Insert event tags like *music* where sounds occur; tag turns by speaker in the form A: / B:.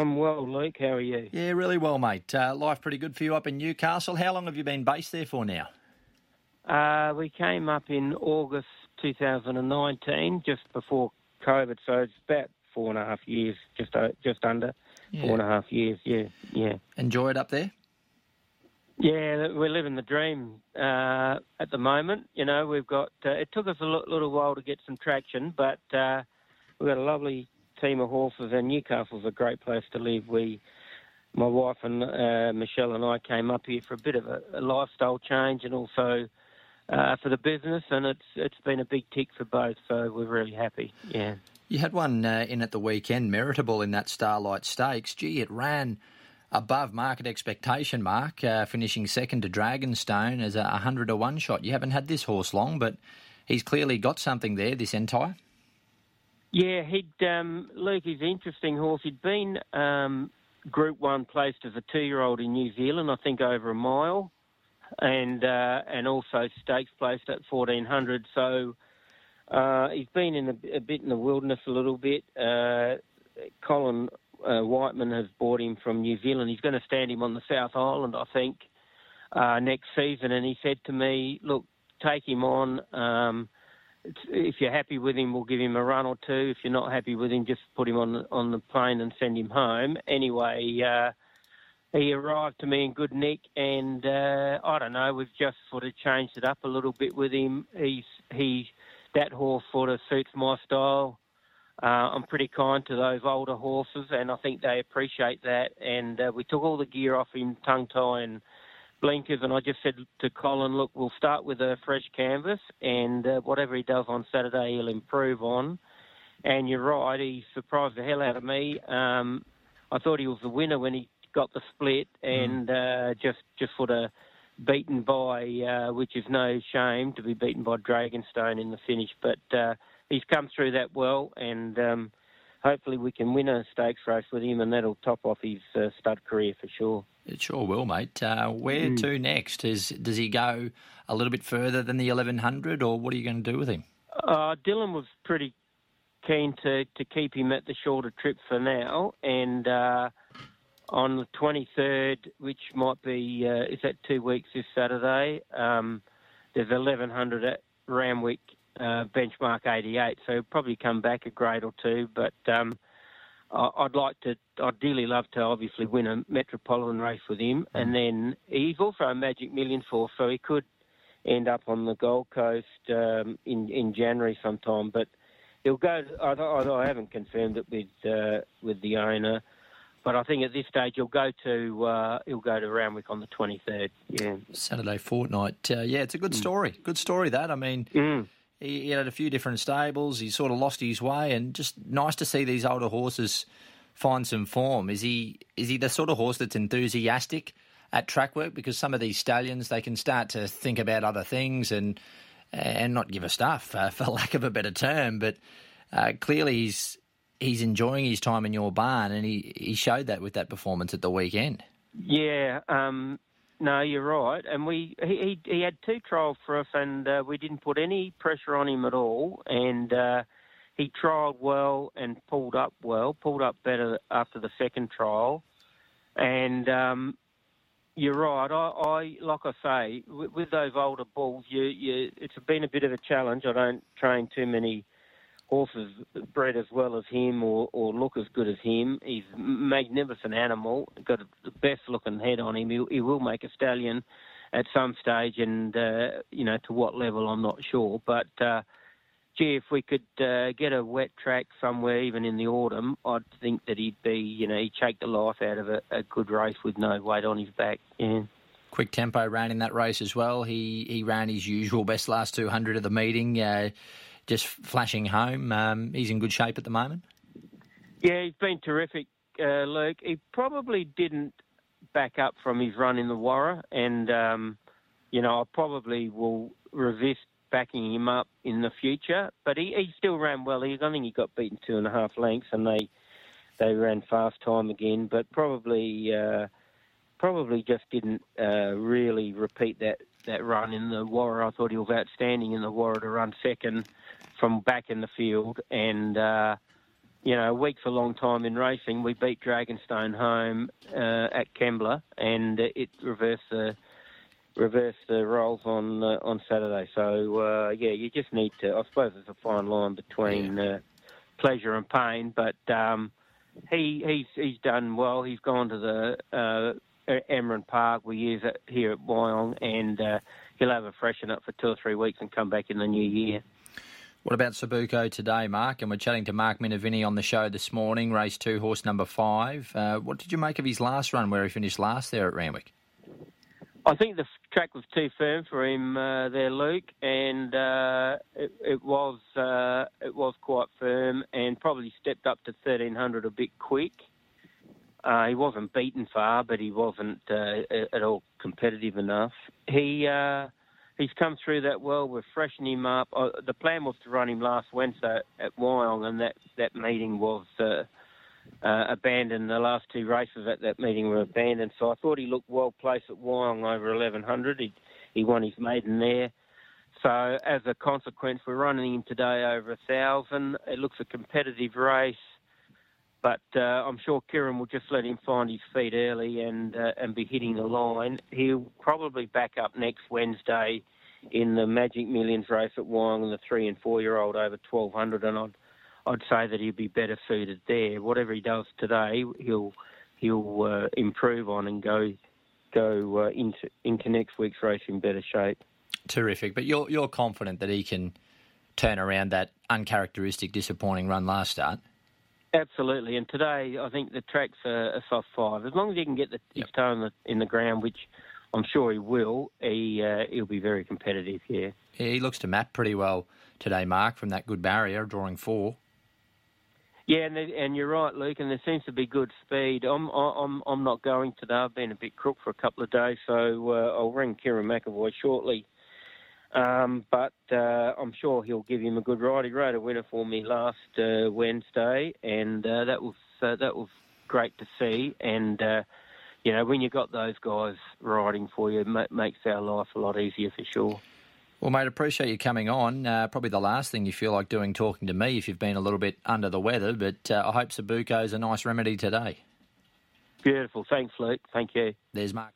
A: I'm well, Luke. How are you?
B: Yeah, really well, mate. Uh, life pretty good for you up in Newcastle. How long have you been based there for now?
A: Uh, we came up in August 2019, just before COVID, so it's about four and a half years, just uh, just under
B: Yeah.
A: four and a half years. Yeah, yeah,
B: Enjoy it up there?
A: yeah. We're living the dream uh, at the moment. You know, we've got. Uh, it took us a little while to get some traction, but uh, we've got a lovely team of horses, and Newcastle's a great place to live. We. My wife and uh, Michelle and I came up here for a bit of a, a lifestyle change, and also uh, for the business, and it's it's been a big tick for both. So we're really happy. Yeah.
B: You had one uh, in at the weekend, Meritable in that Starlight Stakes. Gee, it ran above market expectation mark, uh, finishing second to Dragonstone as a 100 to 1 shot. You haven't had this horse long, but he's clearly got something there, this entire.
A: Yeah, he'd um, Luke. He's an interesting horse. He'd been um, Group One placed as a two-year-old in New Zealand, I think over a mile, and uh, and also stakes placed at fourteen hundred. So uh, he's been in a, a bit in the wilderness a little bit. Uh, Colin uh, Whiteman has bought him from New Zealand. He's going to stand him on the South Island, I think, uh, next season. And he said to me, "Look, take him on." Um, if you're happy with him, we'll give him a run or two. If you're not happy with him, just put him on the, on the plane and send him home. Anyway, uh, he arrived to me in good nick, and uh, I don't know. We've just sort of changed it up a little bit with him. He's he that horse sort of suits my style. Uh, I'm pretty kind to those older horses, and I think they appreciate that. And uh, we took all the gear off him, tongue tie and blinkers, and I just said to Colin, look, we'll start with a fresh canvas, and uh, whatever he does on Saturday, he'll improve on. And you're right, he surprised the hell out of me. Um, I thought he was the winner when he got the split, and uh, just just sort of beaten by, uh, which is no shame to be beaten by Dragonstone in the finish. But uh, he's come through that well, and um, hopefully we can win a stakes race with him, and that'll top off his uh, stud career for sure.
B: It sure will, mate. Uh, where
A: Mm.
B: to next? Is Does he go a little bit further than the 1100, or what are you going to do with him?
A: Uh, Dylan was pretty keen to, to keep him at the shorter trip for now, and uh, on the 23rd, which might be uh, is that two weeks this Saturday, um, there's 1100 at Randwick uh, benchmark 88, so he'll probably come back a grade or two, but. Um, I- I'd like to, i'd dearly love to obviously win a metropolitan race with him, and then he's also a Magic Millions horse, so he could end up on the Gold Coast um, in in January sometime. But he'll go. Although although I haven't confirmed it with uh, with the owner, but I think at this stage he'll go to uh, he'll go to Randwick on the 23rd. Yeah.
B: Saturday fortnight. Uh, yeah, it's a good story. Good story, that. I mean,
A: Mm.
B: He, he had a few different stables. He sort of lost his way, and just nice to see these older horses find some form. Is he is he the sort of horse that's enthusiastic at track work? Because some of these stallions they can start to think about other things and and not give a stuff, uh, *laughs* for lack of a better term. But uh, clearly he's he's enjoying his time in your barn, and he he showed that with that performance at the weekend.
A: Yeah, um, no, you're right. And we he he, he had two trials for us, and uh, we didn't put any pressure on him at all. And uh, he trialled well and pulled up well, pulled up better after the second trial. And um, you're right. I, I like I say with, with those older bulls, you you it's been a bit of a challenge. I don't train too many horses bred as well as him or, or look as good as him. He's a magnificent animal, got the best looking head on him. He, he will make a stallion at some stage, and uh, you know to what level I'm not sure. But uh, gee, if we could uh, get a wet track somewhere, even in the autumn, I'd think that he'd be you know he'd shake the life out of a, a good race with no weight on his back. Yeah.
B: Quick Tempo ran in that race as well. He he ran his usual best last 200 of the meeting, uh, just flashing home. Um, he's in good shape at the moment.
A: Yeah, he's been terrific, uh, Luke. He probably didn't back up from his run in the Warra, and um, you know I probably will resist backing him up in the future. But he, he still ran well. He, I think he got beaten two and a half lengths, and they they ran fast time again. But probably uh, probably just didn't uh, really repeat that that run in the Warra. I thought he was outstanding in the Warra to run second from back in the field, and. Uh, you know, a week's a long time in racing. We beat Dragonstone home uh, at Kembla, and it reversed the reversed the roles on uh, on Saturday. So uh, yeah, you just need to. I suppose there's a fine line between uh, pleasure and pain, but um, he he's he's done well. He's gone to the uh, Emeren Park we use it here at Wyong, and uh, he'll have a freshen up for two or three weeks and come back in the new year.
B: What about Soobooco today, Mark? And we're chatting to Mark Minervini on the show this morning, race two, horse number five. Uh, what did you make of his last run where he finished last there at Randwick?
A: I think the track was too firm for him uh, there, Luke, and uh, it, it, was uh, it was quite firm and probably stepped up to 1300 a bit quick. Uh, he wasn't beaten far, but he wasn't uh, at all competitive enough. He he's come through that well. We're freshening him up. the plan was to run him last Wednesday at Wyong, and that that meeting was uh, abandoned. The last two races at that meeting were abandoned. So I thought he looked well placed at Wyong over 1100. He, he won his maiden there. So as a consequence, we're running him today over a thousand. It looks a competitive race, but uh, I'm sure Kerrin will just let him find his feet early and uh, and be hitting the line. He'll probably back up next Wednesday in the Magic Millions race at Wyong and the three and four year old over 1200, and I'd I'd say that he'd be better suited there. Whatever he does today, he'll he'll uh, improve on and go go uh, into into next week's race in better shape.
B: Terrific, but you're you're confident that he can turn around that uncharacteristic, disappointing run last start.
A: Absolutely, and today I think the track's a, a soft five. As long as he can get the, yep. his toe in the, in the ground, which I'm sure he will, he uh, he'll be very competitive here.
B: Yeah, he looks to map pretty well today, Mark, from that good barrier, drawing four.
A: Yeah, and, and you're right, Luke. And there seems to be good speed. I'm I'm I'm not going today. I've been a bit crook for a couple of days, so uh, I'll ring Kerrin McEvoy shortly. Um, but uh, I'm sure he'll give him a good ride. He rode a winner for me last uh, Wednesday, and uh, that was uh, that was great to see. And uh, you know, when you've got those guys riding for you, it makes our life a lot easier for sure.
B: Well, mate, appreciate you coming on. Uh, probably the last thing you feel like doing talking to me if you've been a little bit under the weather, but uh, I hope Soobooco is a nice remedy today.
A: Beautiful. Thanks, Luke. Thank you.
B: There's Mark.